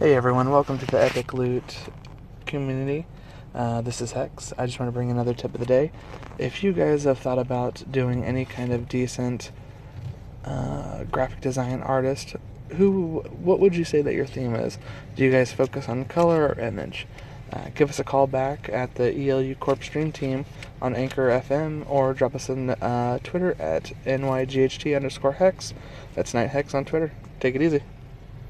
Hey everyone, welcome to the Epic Loot community. Uh, this is Hex. I just want to bring another tip of the day. If you guys have thought about doing any kind of decent uh, graphic design artist, who, what would you say that your theme is? Do you guys focus on color or image? Uh, give us a call back at the ELU Corp Stream Team on Anchor FM or drop us on uh, Twitter at NYGHT underscore Hex. That's Night Hex on Twitter. Take it easy.